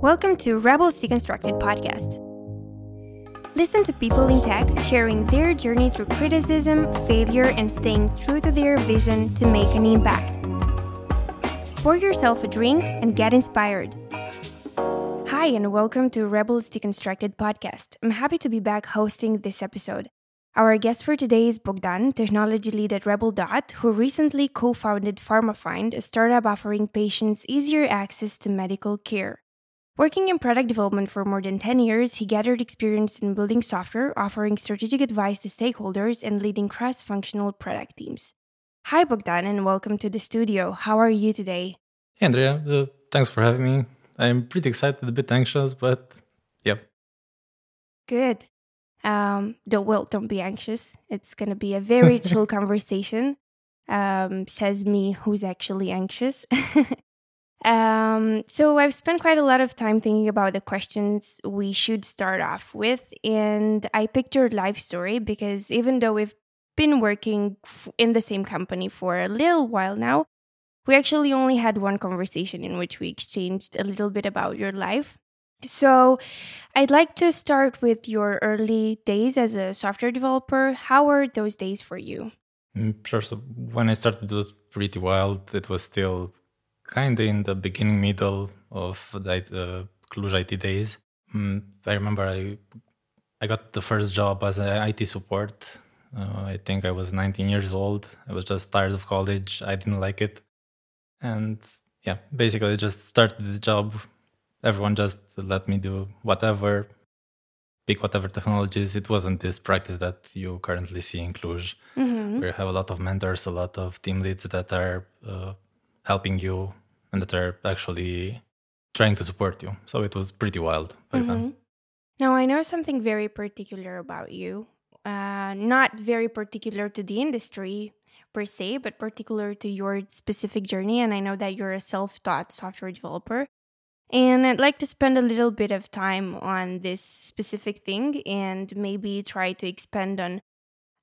Welcome to Rebels Deconstructed podcast. Listen to people in tech sharing their journey through criticism, failure, and staying true to their vision to make an impact. Pour yourself a drink and get inspired. Hi, and welcome to Rebels Deconstructed podcast. I'm happy to be back hosting this episode. Our guest for today is Bogdan, technology lead at Rebel Dot, who recently co founded PharmaFind, a startup offering patients easier access to medical care. Working in product development for more than 10 years, he gathered experience in building software, offering strategic advice to stakeholders, and leading cross functional product teams. Hi, Bogdan, and welcome to the studio. How are you today? Hey, Andrea. Uh, thanks for having me. I'm pretty excited, a bit anxious, but yep. Good. Um, don't well, don't be anxious. It's gonna be a very chill conversation. Um, says me, who's actually anxious. um, so I've spent quite a lot of time thinking about the questions we should start off with, and I picked your life story because even though we've been working in the same company for a little while now, we actually only had one conversation in which we exchanged a little bit about your life. So, I'd like to start with your early days as a software developer. How were those days for you? Mm, sure. So, when I started, it was pretty wild. It was still kind of in the beginning, middle of the uh, Cluj IT days. Mm, I remember I I got the first job as an IT support. Uh, I think I was 19 years old. I was just tired of college. I didn't like it, and yeah, basically I just started this job everyone just let me do whatever, pick whatever technologies. It wasn't this practice that you currently see in Cluj, mm-hmm. you have a lot of mentors, a lot of team leads that are uh, helping you and that are actually trying to support you. So it was pretty wild back mm-hmm. then. Now, I know something very particular about you. Uh, not very particular to the industry per se, but particular to your specific journey. And I know that you're a self taught software developer. And I'd like to spend a little bit of time on this specific thing and maybe try to expand on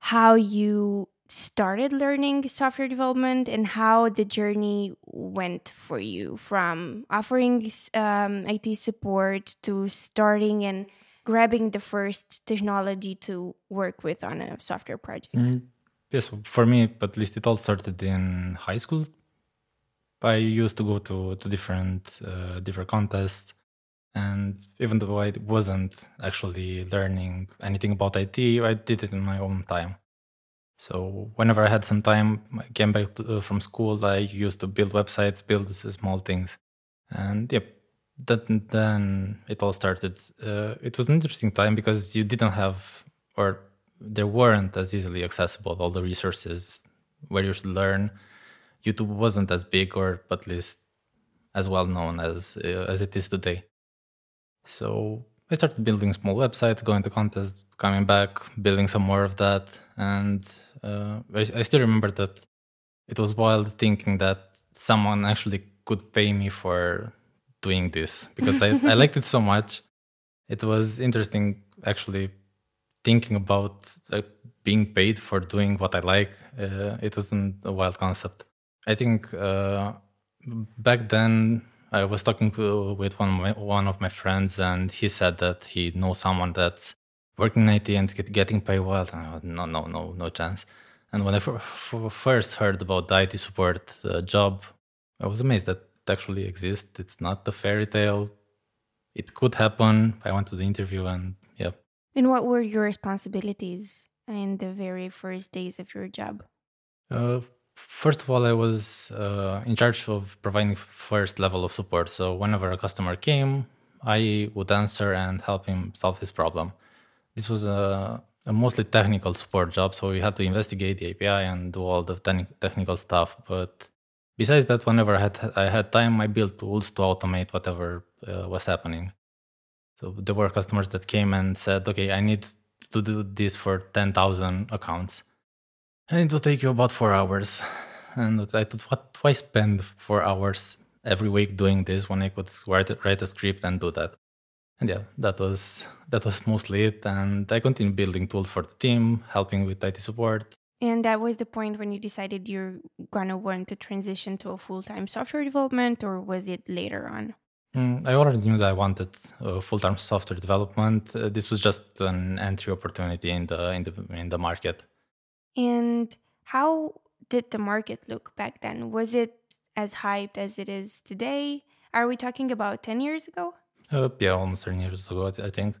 how you started learning software development and how the journey went for you from offering um, IT support to starting and grabbing the first technology to work with on a software project. Mm, yes, for me, at least it all started in high school I used to go to to different uh, different contests, and even though I wasn't actually learning anything about IT, I did it in my own time. So whenever I had some time, I came back to, uh, from school. I used to build websites, build small things, and yep, that then it all started. Uh, it was an interesting time because you didn't have or there weren't as easily accessible all the resources where you should learn YouTube wasn't as big or at least as well known as uh, as it is today. So I started building small websites, going to contests, coming back, building some more of that, and uh, I, I, still remember that it was wild thinking that someone actually could pay me for doing this because I, I liked it so much. It was interesting actually thinking about uh, being paid for doing what I like. Uh, it wasn't a wild concept. I think uh, back then I was talking to, with one of, my, one of my friends, and he said that he knows someone that's working in IT and get, getting paid well. no, no, no, no chance. And when I f- f- first heard about the IT support uh, job, I was amazed that it actually exists. It's not a fairy tale. It could happen. I went to the interview, and yeah. And what were your responsibilities in the very first days of your job? Uh, First of all, I was uh, in charge of providing first level of support. So whenever a customer came, I would answer and help him solve his problem. This was a, a mostly technical support job, so we had to investigate the API and do all the te- technical stuff. But besides that, whenever I had I had time, I built tools to automate whatever uh, was happening. So there were customers that came and said, "Okay, I need to do this for ten thousand accounts." and it will take you about four hours. And I thought, what? Why spend four hours every week doing this when I could write, write a script and do that? And yeah, that was that was mostly it. And I continued building tools for the team, helping with IT support. And that was the point when you decided you're gonna want to transition to a full time software development, or was it later on? Mm, I already knew that I wanted uh, full-time software development. Uh, this was just an entry opportunity in the in the in the market. And how did the market look back then? Was it as hyped as it is today? Are we talking about 10 years ago? Uh, yeah, almost 10 years ago, I think.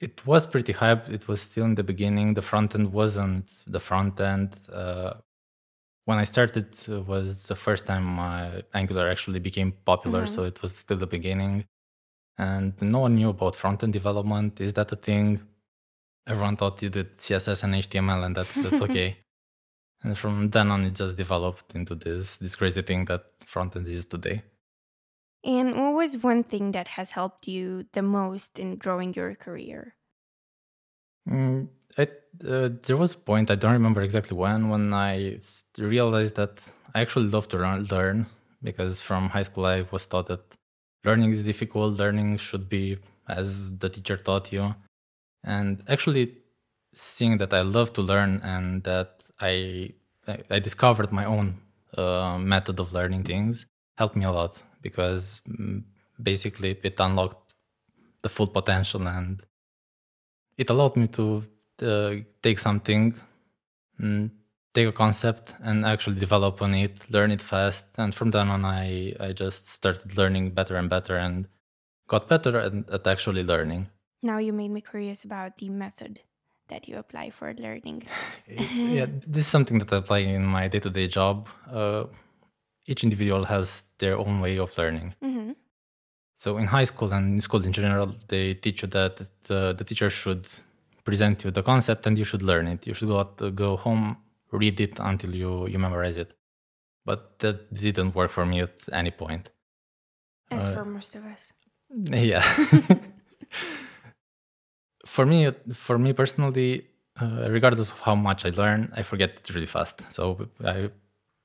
It was pretty hype. It was still in the beginning. The front end wasn't the front end. Uh, when I started uh, was the first time Angular actually became popular, mm-hmm. so it was still the beginning. And no one knew about front end development. Is that a thing? Everyone thought you did CSS and HTML, and that's that's okay. and from then on, it just developed into this this crazy thing that front end is today. And what was one thing that has helped you the most in growing your career? Mm, I, uh, there was a point I don't remember exactly when when I realized that I actually love to learn, learn because from high school I was taught that learning is difficult. Learning should be as the teacher taught you, and actually seeing that I love to learn and that I I discovered my own uh, method of learning things helped me a lot because mm, basically it unlocked the full potential and it allowed me to uh, take something, mm, take a concept and actually develop on it, learn it fast. And from then on, I, I just started learning better and better and got better at, at actually learning. Now you made me curious about the method that you apply for learning. yeah, this is something that I apply in my day to day job. Uh, each individual has their own way of learning. Mm-hmm. So in high school and in school in general, they teach you that the, the teacher should present you the concept and you should learn it. You should go out, go home, read it until you you memorize it. But that didn't work for me at any point. As uh, for most of us. Yeah. for me, for me personally, uh, regardless of how much I learn, I forget it really fast. So I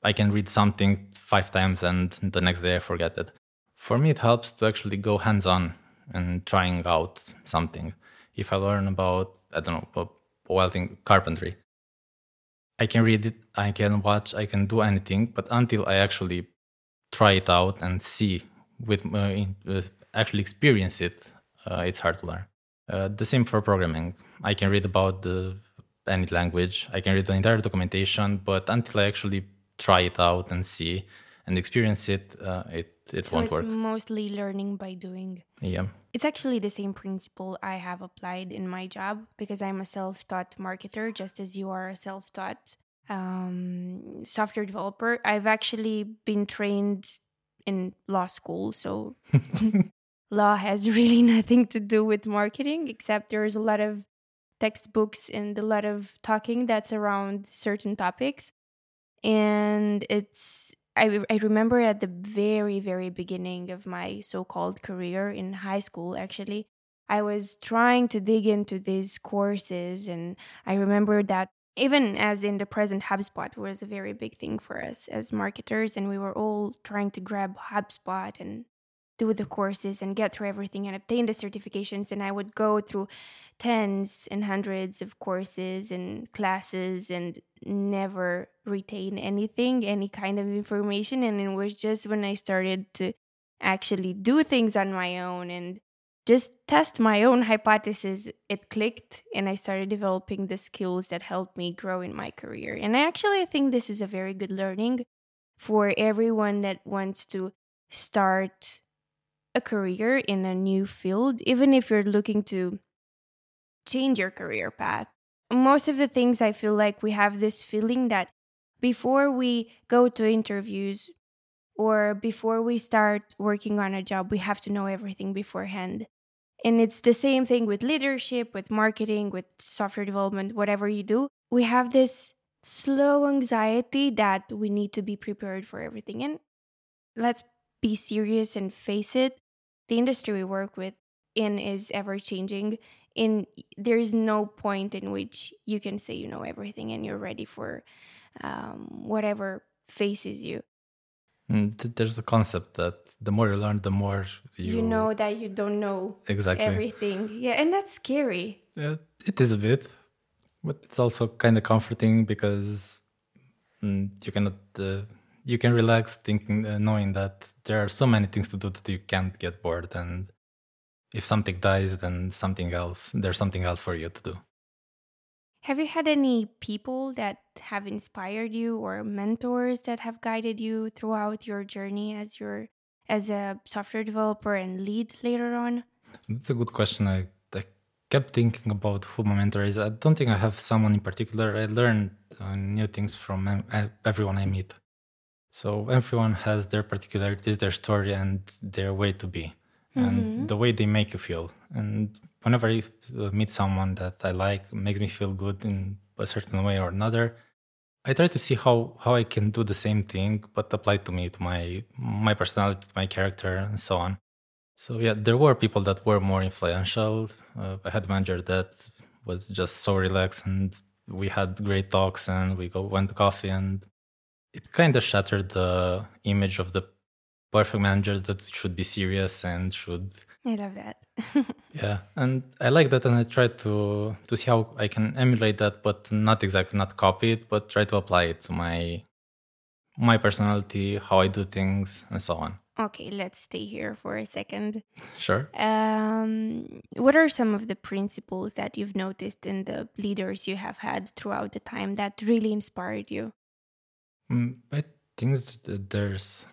I can read something five times and the next day I forget it. For me, it helps to actually go hands on and trying out something. If I learn about, I don't know, welding, carpentry, I can read it, I can watch, I can do anything, but until I actually try it out and see with, uh, actually experience it, uh, it's hard to learn. Uh, the same for programming. I can read about the, any language, I can read the entire documentation, but until I actually try it out and see and experience it, uh, it it so won't it's work. mostly learning by doing. Yeah. It's actually the same principle I have applied in my job because I'm a self-taught marketer, just as you are a self-taught um, software developer. I've actually been trained in law school, so law has really nothing to do with marketing, except there's a lot of textbooks and a lot of talking that's around certain topics and it's I, I remember at the very very beginning of my so-called career in high school actually i was trying to dig into these courses and i remember that even as in the present hubspot was a very big thing for us as marketers and we were all trying to grab hubspot and do the courses and get through everything and obtain the certifications and i would go through tens and hundreds of courses and classes and never retain anything, any kind of information. And it was just when I started to actually do things on my own and just test my own hypothesis, it clicked and I started developing the skills that helped me grow in my career. And I actually think this is a very good learning for everyone that wants to start a career in a new field, even if you're looking to change your career path. Most of the things I feel like we have this feeling that before we go to interviews or before we start working on a job, we have to know everything beforehand. And it's the same thing with leadership, with marketing, with software development, whatever you do. We have this slow anxiety that we need to be prepared for everything. And let's be serious and face it. The industry we work with in is ever changing in there's no point in which you can say you know everything and you're ready for um, whatever faces you. Mm, there's a concept that the more you learn the more you, you know that you don't know exactly. everything. Yeah and that's scary. Yeah it is a bit but it's also kind of comforting because mm, you cannot uh, you can relax thinking, uh, knowing that there are so many things to do that you can't get bored. And if something dies, then something else, there's something else for you to do. Have you had any people that have inspired you or mentors that have guided you throughout your journey as your as a software developer and lead later on? That's a good question. I, I kept thinking about who my mentor is. I don't think I have someone in particular. I learned uh, new things from everyone I meet. So everyone has their particularities, their story, and their way to be, mm-hmm. and the way they make you feel. And whenever I meet someone that I like, makes me feel good in a certain way or another, I try to see how how I can do the same thing but apply to me, to my my personality, my character, and so on. So yeah, there were people that were more influential. Uh, I had a manager that was just so relaxed, and we had great talks, and we go went to coffee, and it kind of shattered the image of the perfect manager that should be serious and should I love that. yeah, and I like that, and I try to to see how I can emulate that, but not exactly not copy it, but try to apply it to my my personality, how I do things, and so on. Okay, let's stay here for a second. Sure. Um, what are some of the principles that you've noticed in the leaders you have had throughout the time that really inspired you? Mm, I think there's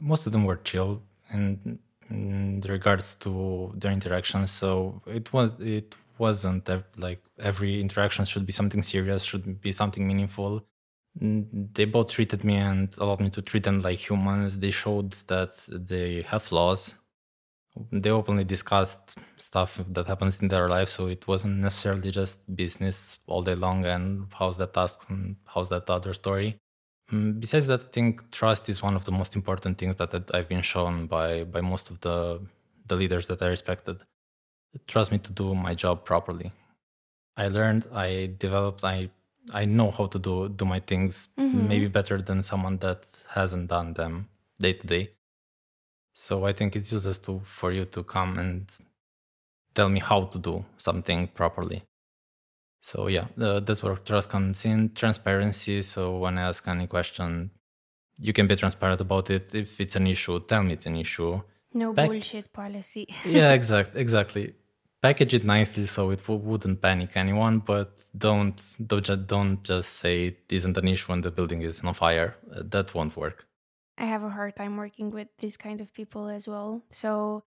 most of them were chill and in regards to their interactions. So it was it wasn't like every interaction should be something serious, should be something meaningful. They both treated me and allowed me to treat them like humans. They showed that they have flaws. They openly discussed stuff that happens in their life, so it wasn't necessarily just business all day long and how's that task and how's that other story. Mm, besides that, I think trust is one of the most important things that I've been shown by by most of the the leaders that I respected. Trust me to do my job properly. I learned, I developed, I I know how to do do my things mm-hmm. maybe better than someone that hasn't done them day to day. So I think it's useless to for you to come and tell me how to do something properly. So yeah, uh, that's where trust comes in. Transparency. So when I ask any question, you can be transparent about it. If it's an issue, tell me it's an issue. No Pack- bullshit policy. yeah, exactly, exactly. Package it nicely so it w- wouldn't panic anyone, but don't don't just, don't just say it isn't an issue when the building is on fire. Uh, that won't work. I have a hard time working with these kind of people as well. So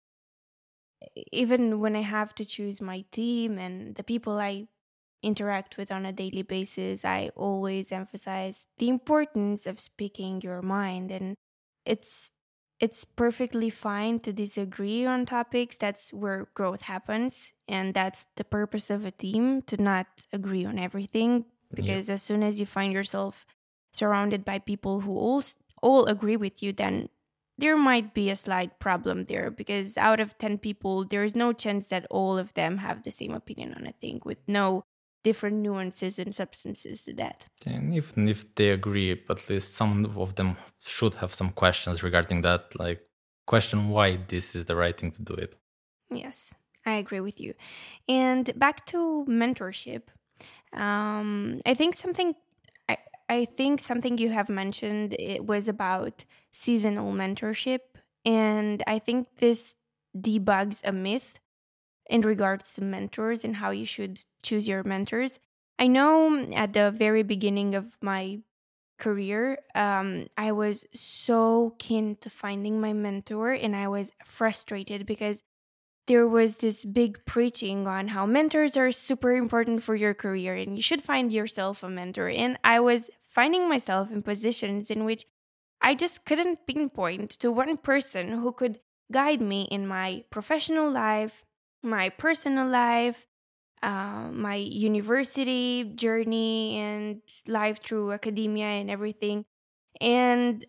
even when I have to choose my team and the people I interact with on a daily basis, I always emphasize the importance of speaking your mind and it's it's perfectly fine to disagree on topics. That's where growth happens and that's the purpose of a team to not agree on everything because yeah. as soon as you find yourself surrounded by people who all all agree with you then there might be a slight problem there because out of 10 people there's no chance that all of them have the same opinion on a thing with no different nuances and substances to that. And even if they agree, at least some of them should have some questions regarding that, like question why this is the right thing to do it. Yes, I agree with you. And back to mentorship, um, I think something. I, I think something you have mentioned it was about seasonal mentorship, and I think this debugs a myth in regards to mentors and how you should choose your mentors. I know at the very beginning of my career, um, I was so keen to finding my mentor, and I was frustrated because there was this big preaching on how mentors are super important for your career and you should find yourself a mentor. And I was finding myself in positions in which I just couldn't pinpoint to one person who could guide me in my professional life, my personal life, uh, my university journey, and life through academia and everything. And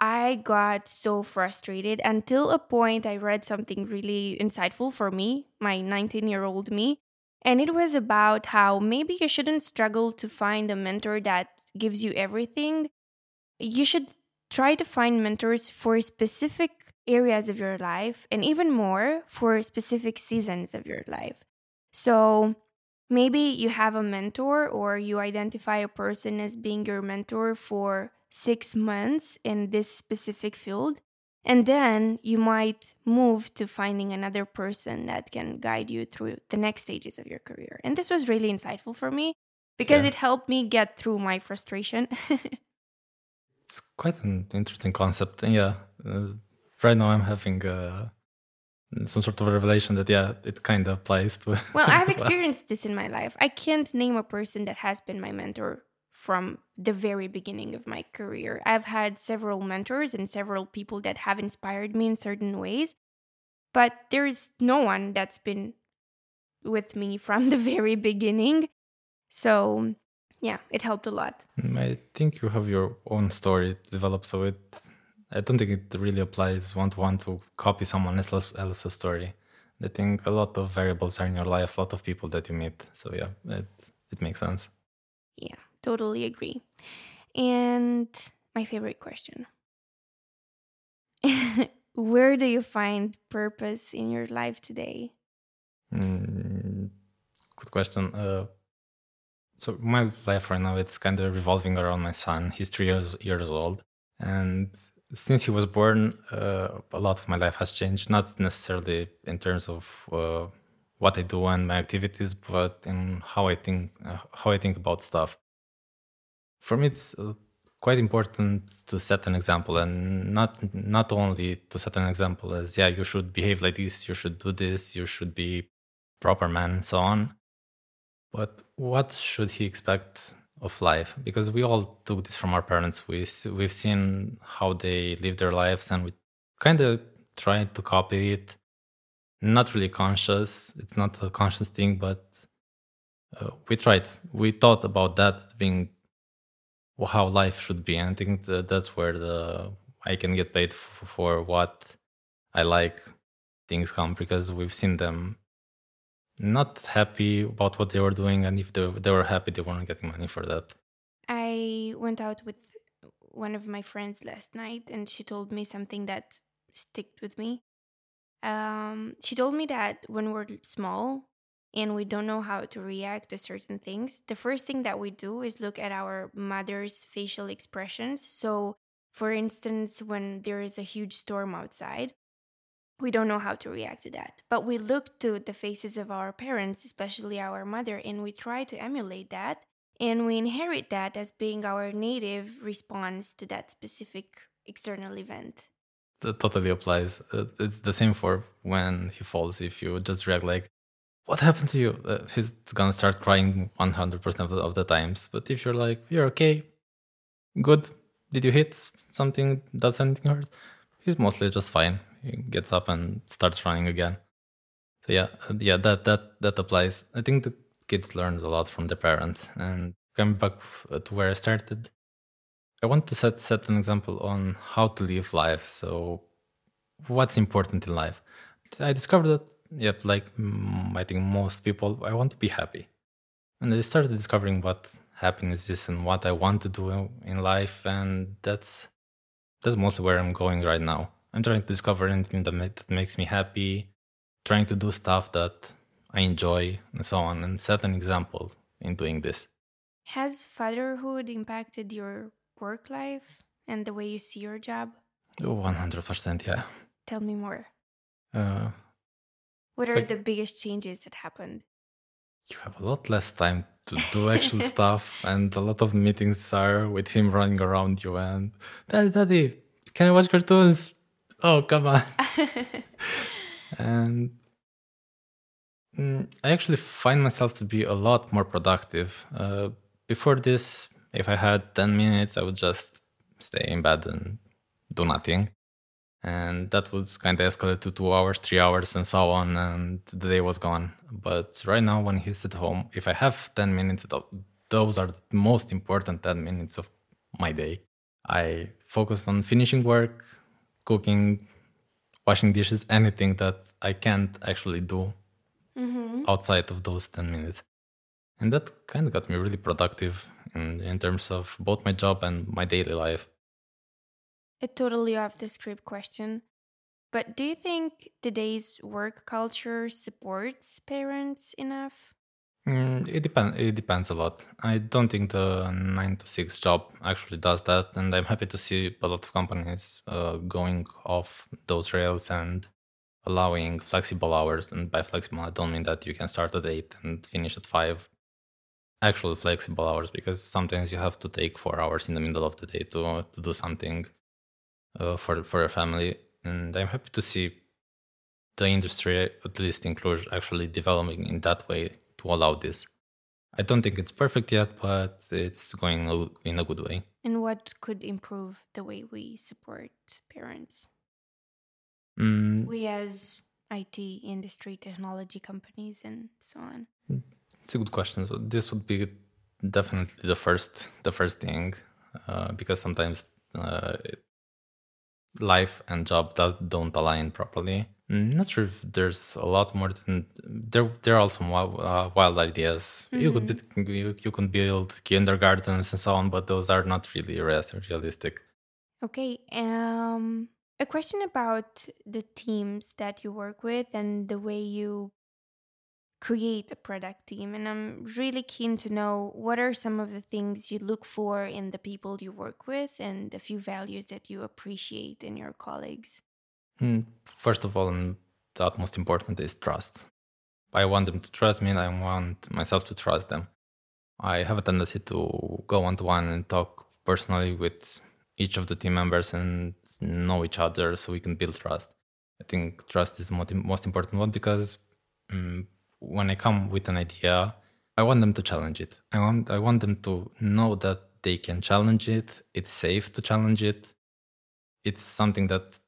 I got so frustrated until a point I read something really insightful for me, my 19 year old me. And it was about how maybe you shouldn't struggle to find a mentor that gives you everything. You should try to find mentors for specific areas of your life and even more for specific seasons of your life. So maybe you have a mentor or you identify a person as being your mentor for six months in this specific field. And then you might move to finding another person that can guide you through the next stages of your career. And this was really insightful for me because Yeah. it helped me get through my frustration. It's quite an interesting concept. Yeah, uh, right now I'm having uh, some sort of revelation that, yeah, it kind of applies to. well, I've well. experienced this in my life. I can't name a person that has been my mentor from the very beginning of my career. I've had several mentors and several people that have inspired me in certain ways, but there's no one that's been with me from the very beginning. So, yeah, it helped a lot. Mm, I think you have your own story to develop, so it. I don't think it really applies one to one to copy someone else's story. I think a lot of variables are in your life, a lot of people that you meet. So yeah, it it makes sense. Yeah, totally agree. And my favorite question Where do you find purpose in your life today? Mm, good question. Uh, so my life right now it's kind of revolving around my son. He's three years years old, and since he was born, uh, a lot of my life has changed. Not necessarily in terms of uh, what I do and my activities, but in how I think uh, how I think about stuff. For me, it's uh, quite important to set an example, and not not only to set an example as yeah, you should behave like this, you should do this, you should be proper man, and so on. But what should he expect of life? Because we all took this from our parents. We we've seen how they live their lives, and we kind of tried to copy it. Not really conscious. It's not a conscious thing, but uh, we tried. We thought about that being how life should be, and I think that that's where the I can get paid for what I like things come because we've seen them not happy about what they were doing, and if they, they were happy, they weren't getting money for that. I went out with one of my friends last night and she told me something that sticked with me. Um, she told me that when we're small and we don't know how to react to certain things, the first thing that we do is look at our mother's facial expressions. So, for instance, when there is a huge storm outside, we don't know how to react to that. But we look to the faces of our parents, especially our mother, and we try to emulate that. And we inherit that as being our native response to that specific external event. That totally applies. Uh, It's the same for when he falls. If you just react like, "What happened to you?" Uh, he's gonna start crying 100% of the, of the times. But if you're like, "You're okay, good," did you hit something? Does anything hurt? He's mostly just fine. Gets up and starts running again. So yeah, yeah, that that that applies. I think the kids learn a lot from their parents. And coming back uh, to where I started, I want to set set an example on how to live life. So, what's important in life? I discovered that, yep, like I think most people, I want to be happy, and I started discovering what happiness is and what I want to do in life, and that's that's mostly where I'm going right now. I'm trying to discover anything that, ma- that makes me happy, trying to do stuff that I enjoy, and so on, and set an example in doing this. Has fatherhood impacted your work life and the way you see your job? 100%, yeah. Tell me more. Uh, What are Like- the biggest changes that happened? you have a lot less time to do actual stuff and a lot of meetings are with him running around you and daddy daddy can i watch cartoons oh come on and mm, i actually find myself to be a lot more productive uh, before this if i had 10 minutes i would just stay in bed and do nothing and that would kind of escalate to two hours, three hours, and so on, and the day was gone. But right now, when he's at home, if I have 10 minutes, those are the most important 10 minutes of my day. I focus on finishing work, cooking, washing dishes, anything that I can't actually do Mm-hmm. outside of those 10 minutes. And that kind of got me really productive in, in terms of both my job and my daily life. A totally off the script question. But do you think today's work culture supports parents enough? Mm, it depends. It depends a lot. I don't think the nine to six job actually does that, and I'm happy to see a lot of companies uh, going off those rails and allowing flexible hours. And by flexible, I don't mean that you can start at eight and finish at five. Actual flexible hours, because sometimes you have to take four hours in the middle of the day to to do something uh, for for your family. And I'm happy to see the industry, at least in Cluj, actually developing in that way to allow this. I don't think it's perfect yet, but it's going in a good way. And what could improve the way we support parents? Mm, We as IT industry, technology companies, and so on. it's a good question. So this would be definitely the first the first thing, uh, because sometimes uh, life and job that don't align properly. Not sure if there's a lot more than there. There are some wild, uh, wild ideas. You could you, you can build kindergartens and so on, but those are not really realistic. Okay. Um, a question about the teams that you work with and the way you create a product team. And I'm really keen to know what are some of the things you look for in the people you work with and a few values that you appreciate in your colleagues. Mm, First of all, and the utmost important is trust. I want them to trust me, and I want myself to trust them. I have a tendency to go one to one and talk personally with each of the team members and know each other so we can build trust. I think trust is the most important one because mm, when I come with an idea, I want them to challenge it. I want I want them to know that they can challenge it. It's safe to challenge it. It's something that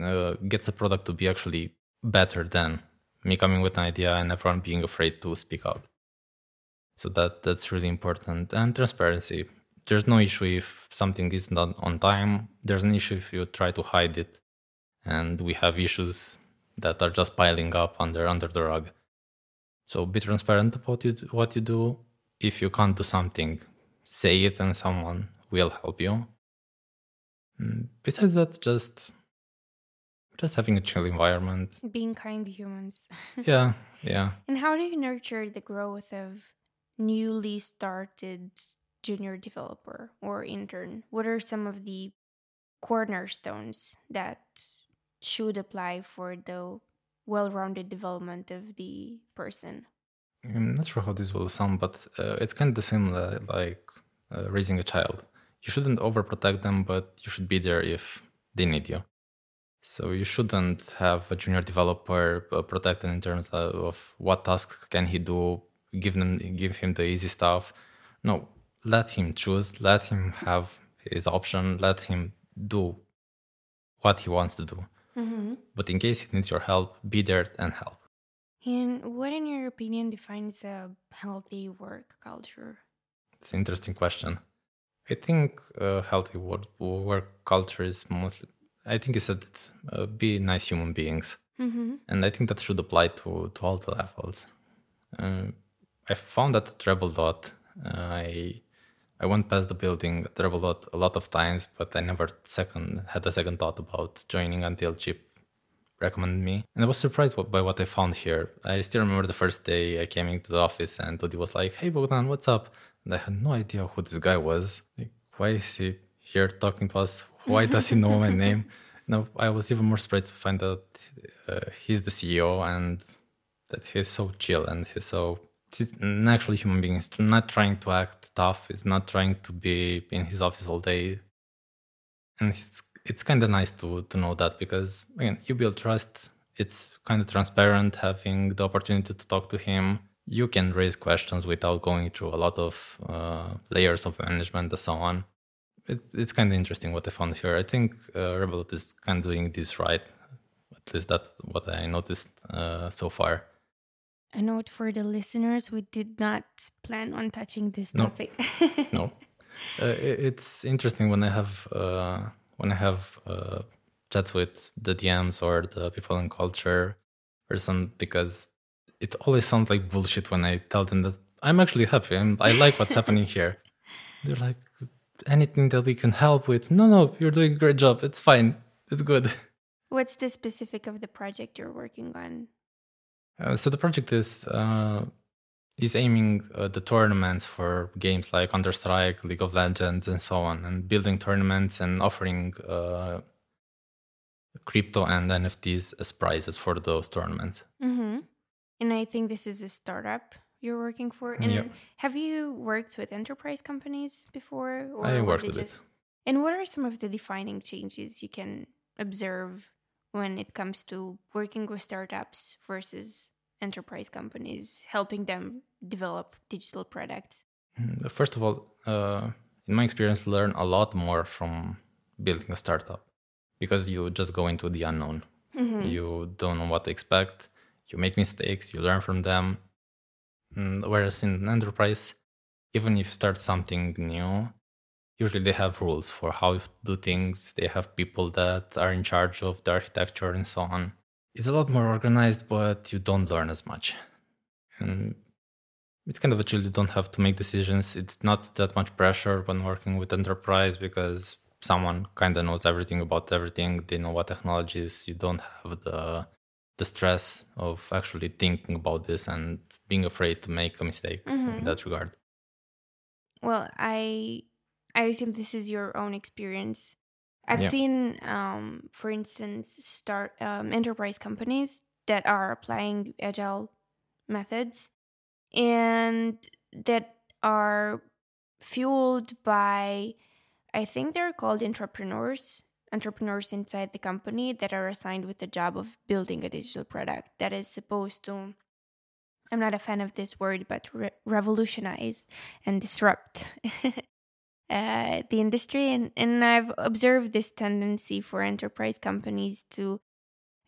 uh, gets a product to be actually better than me coming with an idea and everyone being afraid to speak up. So that that's really important and transparency. There's no issue if something is not on time. There's an issue if you try to hide it, and we have issues that are just piling up under under the rug. So be transparent about it, what you do. If you can't do something, say it, and someone will help you. Mm, Besides that, just just having a chill environment. Being kind humans. Yeah, yeah. And how do you nurture the growth of newly started junior developer or intern? What are some of the cornerstones that should apply for the well rounded development of the person? I'm not sure how this will sound, but uh, it's kind of the same uh, like uh, raising a child. You shouldn't overprotect them, but you should be there if they need you. So you shouldn't have a junior developer uh, protected in terms of, what tasks can he do. Give them, give him the easy stuff. No, let him choose. Let him have his option. Let him do what he wants to do. Mm-hmm. But in case he needs your help, be there and help. And what, in your opinion, defines a healthy work culture? It's an interesting question. I think a healthy work, work culture is mostly. I think you said uh, be nice human beings, Mm-hmm. and I think that should apply to to all the levels. Uh, I found that at Rebel Dot. Uh, I I went past the building at Rebel Dot a lot of times, but I never second had a second thought about joining until Chip recommended me, and I was surprised by what I found here. I still remember the first day I came into the office and Todi was like, "Hey Bogdan, what's up?" And I had no idea who this guy was. Like, why is he here talking to us? Why does he know my name? No, I was even more surprised to find out uh, he's the CEO and that he's so chill and he's so he's human being. He's not trying to act tough. He's not trying to be in his office all day. And it's it's kind of nice to to know that because again, you build trust. It's kind of transparent. Having the opportunity to talk to him, you can raise questions without going through a lot of uh, layers of management and so on. It, it's kind of interesting what I found here. I think uh, Rebel Dot is kind of doing this right. At least that's what I noticed uh, so far. A note for the listeners we did not plan on touching this No. topic. no uh, i- it's interesting when i have uh, when i have uh, chats with the dms or the people in culture person because it always sounds like bullshit when i tell them that i'm actually happy and i like what's happening here they're like anything that we can help with no no you're doing a great job it's fine it's good What's the specific of the project you're working on? Uh, so the project is uh, is aiming uh, the tournaments for games like Counter Strike, League of Legends, and so on, and building tournaments and offering uh, crypto and NFTs as prizes for those tournaments. Mm-hmm. And I think this is a startup you're working for. And Yeah. have you worked with enterprise companies before? I worked with just- it. And what are some of the defining changes you can observe when it comes to working with startups versus enterprise companies, helping them develop digital products? Mm, First of all, uh, in my experience, learn a lot more from building a startup because you just go into the unknown. Mm-hmm. You don't know what to expect. You make mistakes. You learn from them. Mm, Whereas in an enterprise, even if you start something new, usually they have rules for how to do things. They have people that are in charge of the architecture and so on. It's a lot more organized, but you don't learn as much. And it's kind of a chill. You don't have to make decisions. It's not that much pressure when working with enterprise because someone kind of knows everything about everything. They know what technologies. You don't have the the stress of actually thinking about this and being afraid to make a mistake Mhm. in that regard. Well, I I assume this is your own experience. I've Yeah. seen, um, for instance, start um, enterprise companies that are applying agile methods and that are fueled by, I think they're called entrepreneurs, entrepreneurs inside the company that are assigned with the job of building a digital product that is supposed to. I'm not a fan of this word, but re- revolutionize and disrupt uh, the industry. And, and I've observed this tendency for enterprise companies to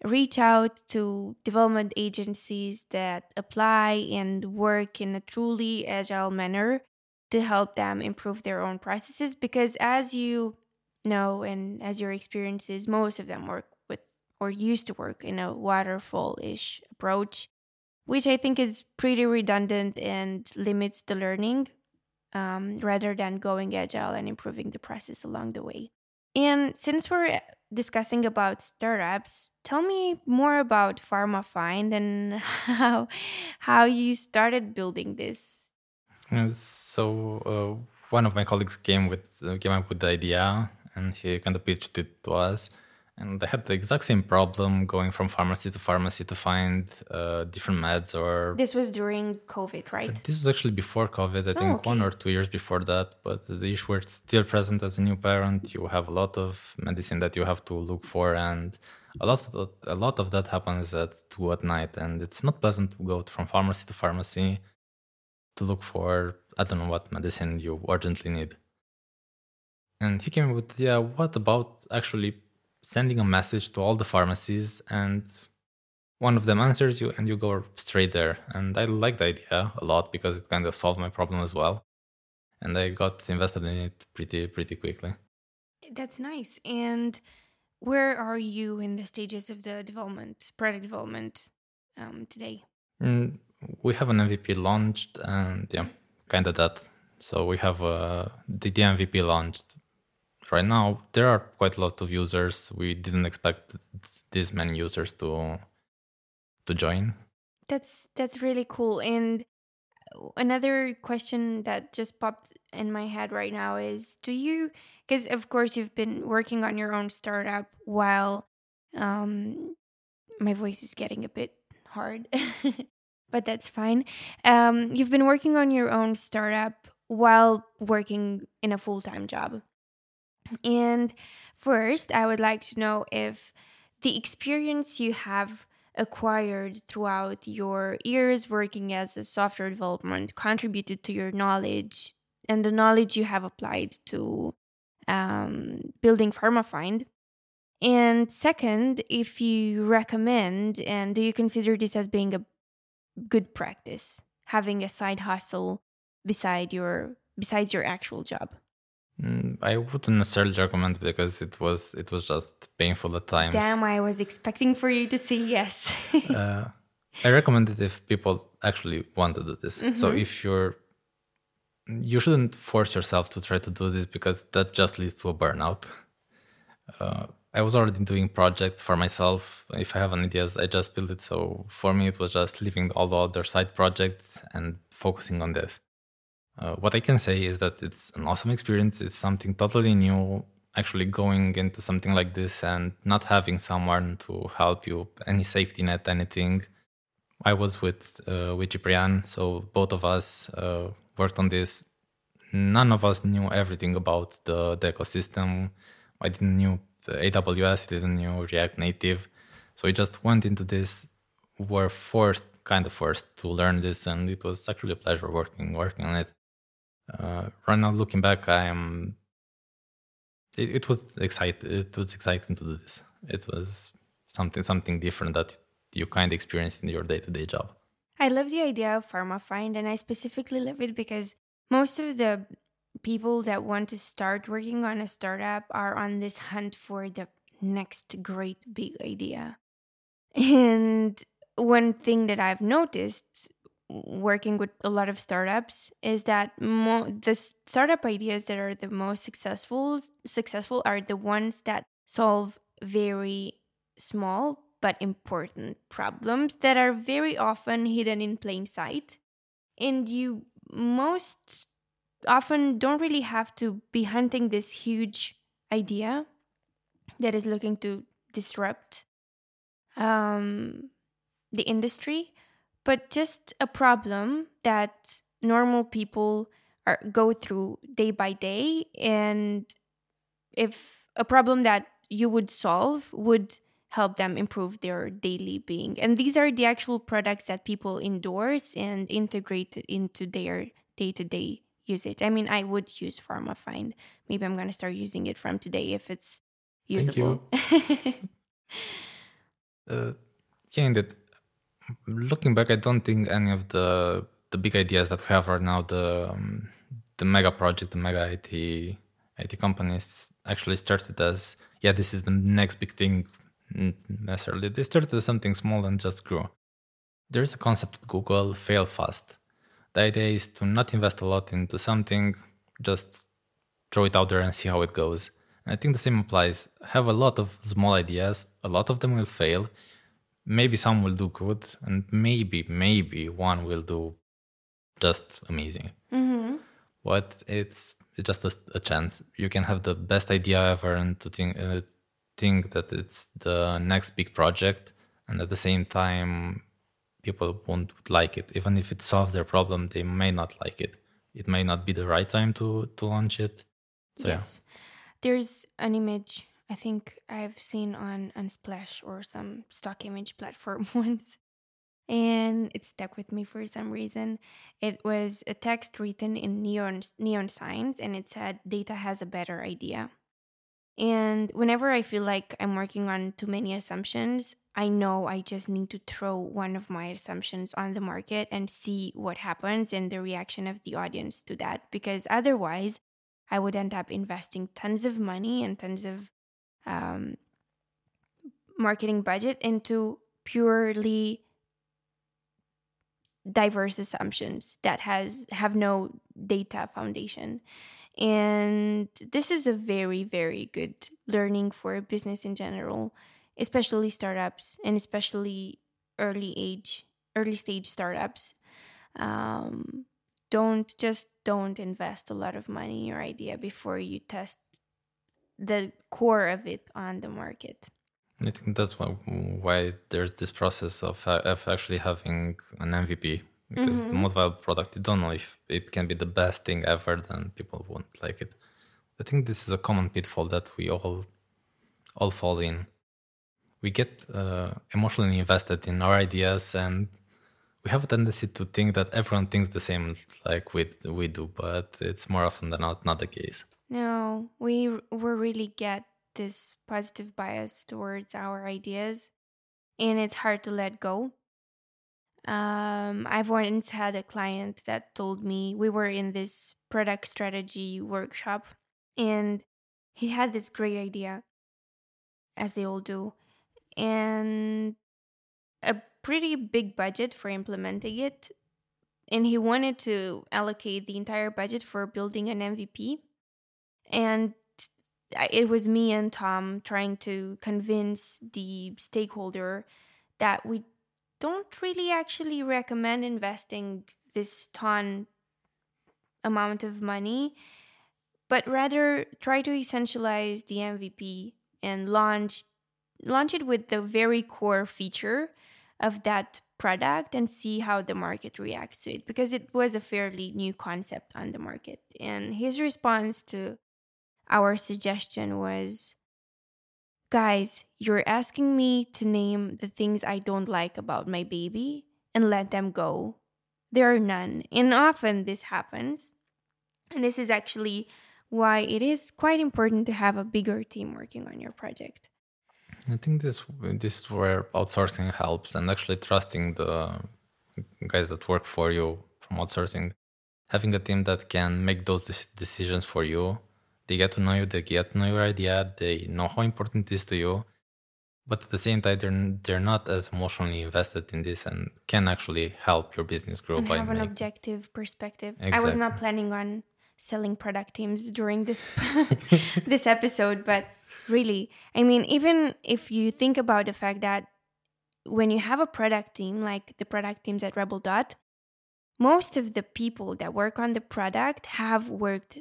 reach out to development agencies that apply and work in a truly agile manner to help them improve their own processes. Because as you know, and as your experiences, most of them work with or used to work in a waterfall ish approach which I think is pretty redundant and limits the learning um, rather than going agile and improving the process along the way. And since we're discussing about startups, tell me more about PharmaFind and how how you started building this. Uh, So uh, one of my colleagues came with uh, came up with the idea, and he kind of pitched it to us. And I had the exact same problem going from pharmacy to pharmacy to find uh, different meds or This was during COVID, right? This was actually before COVID, I think one okay. or two years before that. But the issue was still present as a new parent. You have a lot of medicine that you have to look for, and a lot of a lot of that happens at two at night, and it's not pleasant to go from pharmacy to pharmacy to look for I don't know what medicine you urgently need. And he came with, yeah, what about actually sending a message to all the pharmacies and one of them answers you and you go straight there. And I like the idea a lot because it kind of solved my problem as well. And I got invested in it pretty pretty quickly. That's nice. And where are you in the stages of the development, product development um, today? Mm, we have an MVP launched and yeah, kind of that. So we have uh, the, the MVP launched right now. There are quite a lot of users. We didn't expect this many users to to join. That's that's really cool. And another question that just popped in my head right now is do you because of course you've been working on your own startup while um my voice is getting a bit hard but that's fine um you've been working on your own startup while working in a full-time job and first i would like to know if the experience you have acquired throughout your years working as a software development contributed to your knowledge and the knowledge you have applied to um, building PharmaFind? And second, if you recommend and do you consider this as being a good practice, having a side hustle beside your besides your actual job? Mm, I wouldn't necessarily recommend because it was it was just painful at times. Damn, I was expecting for you to say yes. uh, I recommend it if people actually want to do this. So Mhm. if you're, you shouldn't force yourself to try to do this because that just leads to a burnout. Uh, I was already doing projects for myself. If I have an ideas, I just build it. So for me, it was just leaving all the other side projects and focusing on this. Uh, what I can say is that it's an awesome experience. It's something totally new. Actually, going into something like this and not having someone to help you, any safety net, anything. I was with uh, with Ciprian, so both of us uh, worked on this. None of us knew everything about the, the ecosystem. I didn't knew AWS, didn't know React Native. So we just went into this. Were forced, kind of forced, to learn this, and it was actually a pleasure working working on it. Uh, right now, looking back, I am. It, it was exciting. It was exciting to do this. It was something something different that you kind of experience in your day to day job. I love the idea of PharmaFind, and I specifically love it because most of the people that want to start working on a startup are on this hunt for the next great big idea. And one thing that I've noticed working with a lot of startups is that mo- the startup ideas that are the most successful successful are the ones that solve very small but important problems that are very often hidden in plain sight. And you most often don't really have to be hunting this huge idea that is looking to disrupt um, the industry, but just a problem that normal people are, go through day by day. And if a problem that you would solve would help them improve their daily being. And these are the actual products that people endorse and integrate into their day to day usage. I mean, I would use PharmaFind. Maybe I'm going to start using it from today if it's usable. Thank you. uh, yeah, indeed. Looking back, I don't think any of the the big ideas that we have right now, the um, the mega project, the mega IT IT companies, actually started as yeah, this is the next big thing. Necessarily, they started as something small and just grew. There is a concept at Google: fail fast the idea is to not invest a lot into something, just throw it out there and see how it goes. And I think the same applies. Have a lot of small ideas, a lot of them will fail. Maybe some will do good, and maybe, maybe one will do just amazing. Mm-hmm. But it's, it's just a, a, chance. You can have the best idea ever and to think, uh, think that it's the next big project, and at the same time, people won't like it. Even if it solves their problem, they may not like it. It may not be the right time to to launch it. So, yes. Yeah. There's an image I think I've seen on Unsplash or some stock image platform once. And it stuck with me for some reason. It was a text written in neon neon signs and it said data has a better idea. And whenever I feel like I'm working on too many assumptions, I know I just need to throw one of my assumptions on the market and see what happens and the reaction of the audience to that. Because otherwise, I would end up investing tons of money and tons of um, marketing budget into purely diverse assumptions that has have no data foundation. And this is a very very good learning for business in general especially startups and especially early age early stage startups. Um, don't just don't invest a lot of money in your idea before you test the core of it on the market. I think that's why, why there's this process of, of actually having an mvp because mm-hmm. the most valuable product you don't know if it can be the best thing ever then people won't like it. I think this is a common pitfall that we all all fall in. We get uh, emotionally invested in our ideas and we have a tendency to think that everyone thinks the same like we we do but it's more often than not not the case no we we really get this positive bias towards our ideas and it's hard to let go um, i've once had a client that told me we were in this product strategy workshop and he had this great idea as they all do and a pretty big budget for implementing it. And he wanted to allocate the entire budget for building an MVP. And it was me and Tom trying to convince the stakeholder that we don't really actually recommend investing this ton amount of money, but rather try to essentialize the MVP and launch launch it with the very core feature of that product and see how the market reacts to it because it was a fairly new concept on the market. And his response to our suggestion was Guys, you're asking me to name the things I don't like about my baby and let them go. There are none. And often this happens. And this is actually why it is quite important to have a bigger team working on your project. I think this this is where outsourcing helps and actually trusting the guys that work for you from outsourcing. Having a team that can make those decisions for you they get to know you, they get to know your idea, they know how important it is to you. But at the same time, they're, they're not as emotionally invested in this and can actually help your business grow and by have an making... objective perspective. Exactly. I was not planning on selling product teams during this this episode, but really, I mean, even if you think about the fact that when you have a product team like the product teams at Rebel Dot, most of the people that work on the product have worked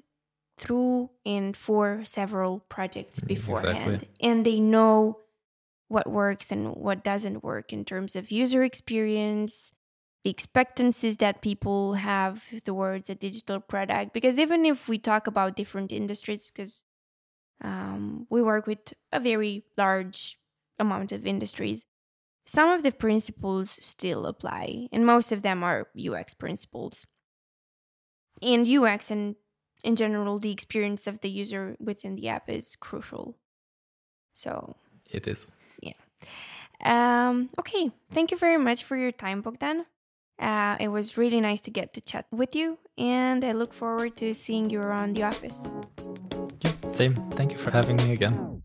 through and for several projects mm, beforehand. exactly. and they know what works and what doesn't work in terms of user experience the expectancies that people have towards a digital product. Because even if we talk about different industries because um, we work with a very large amount of industries some of the principles still apply and most of them are ux principles. And ux and in general, the experience of the user within the app is crucial. So it is. Yeah. Um, okay. Thank you very much for your time, Bogdan. Uh, it was really nice to get to chat with you, and I look forward to seeing you around the office. Yeah, same. Thank you for having me again.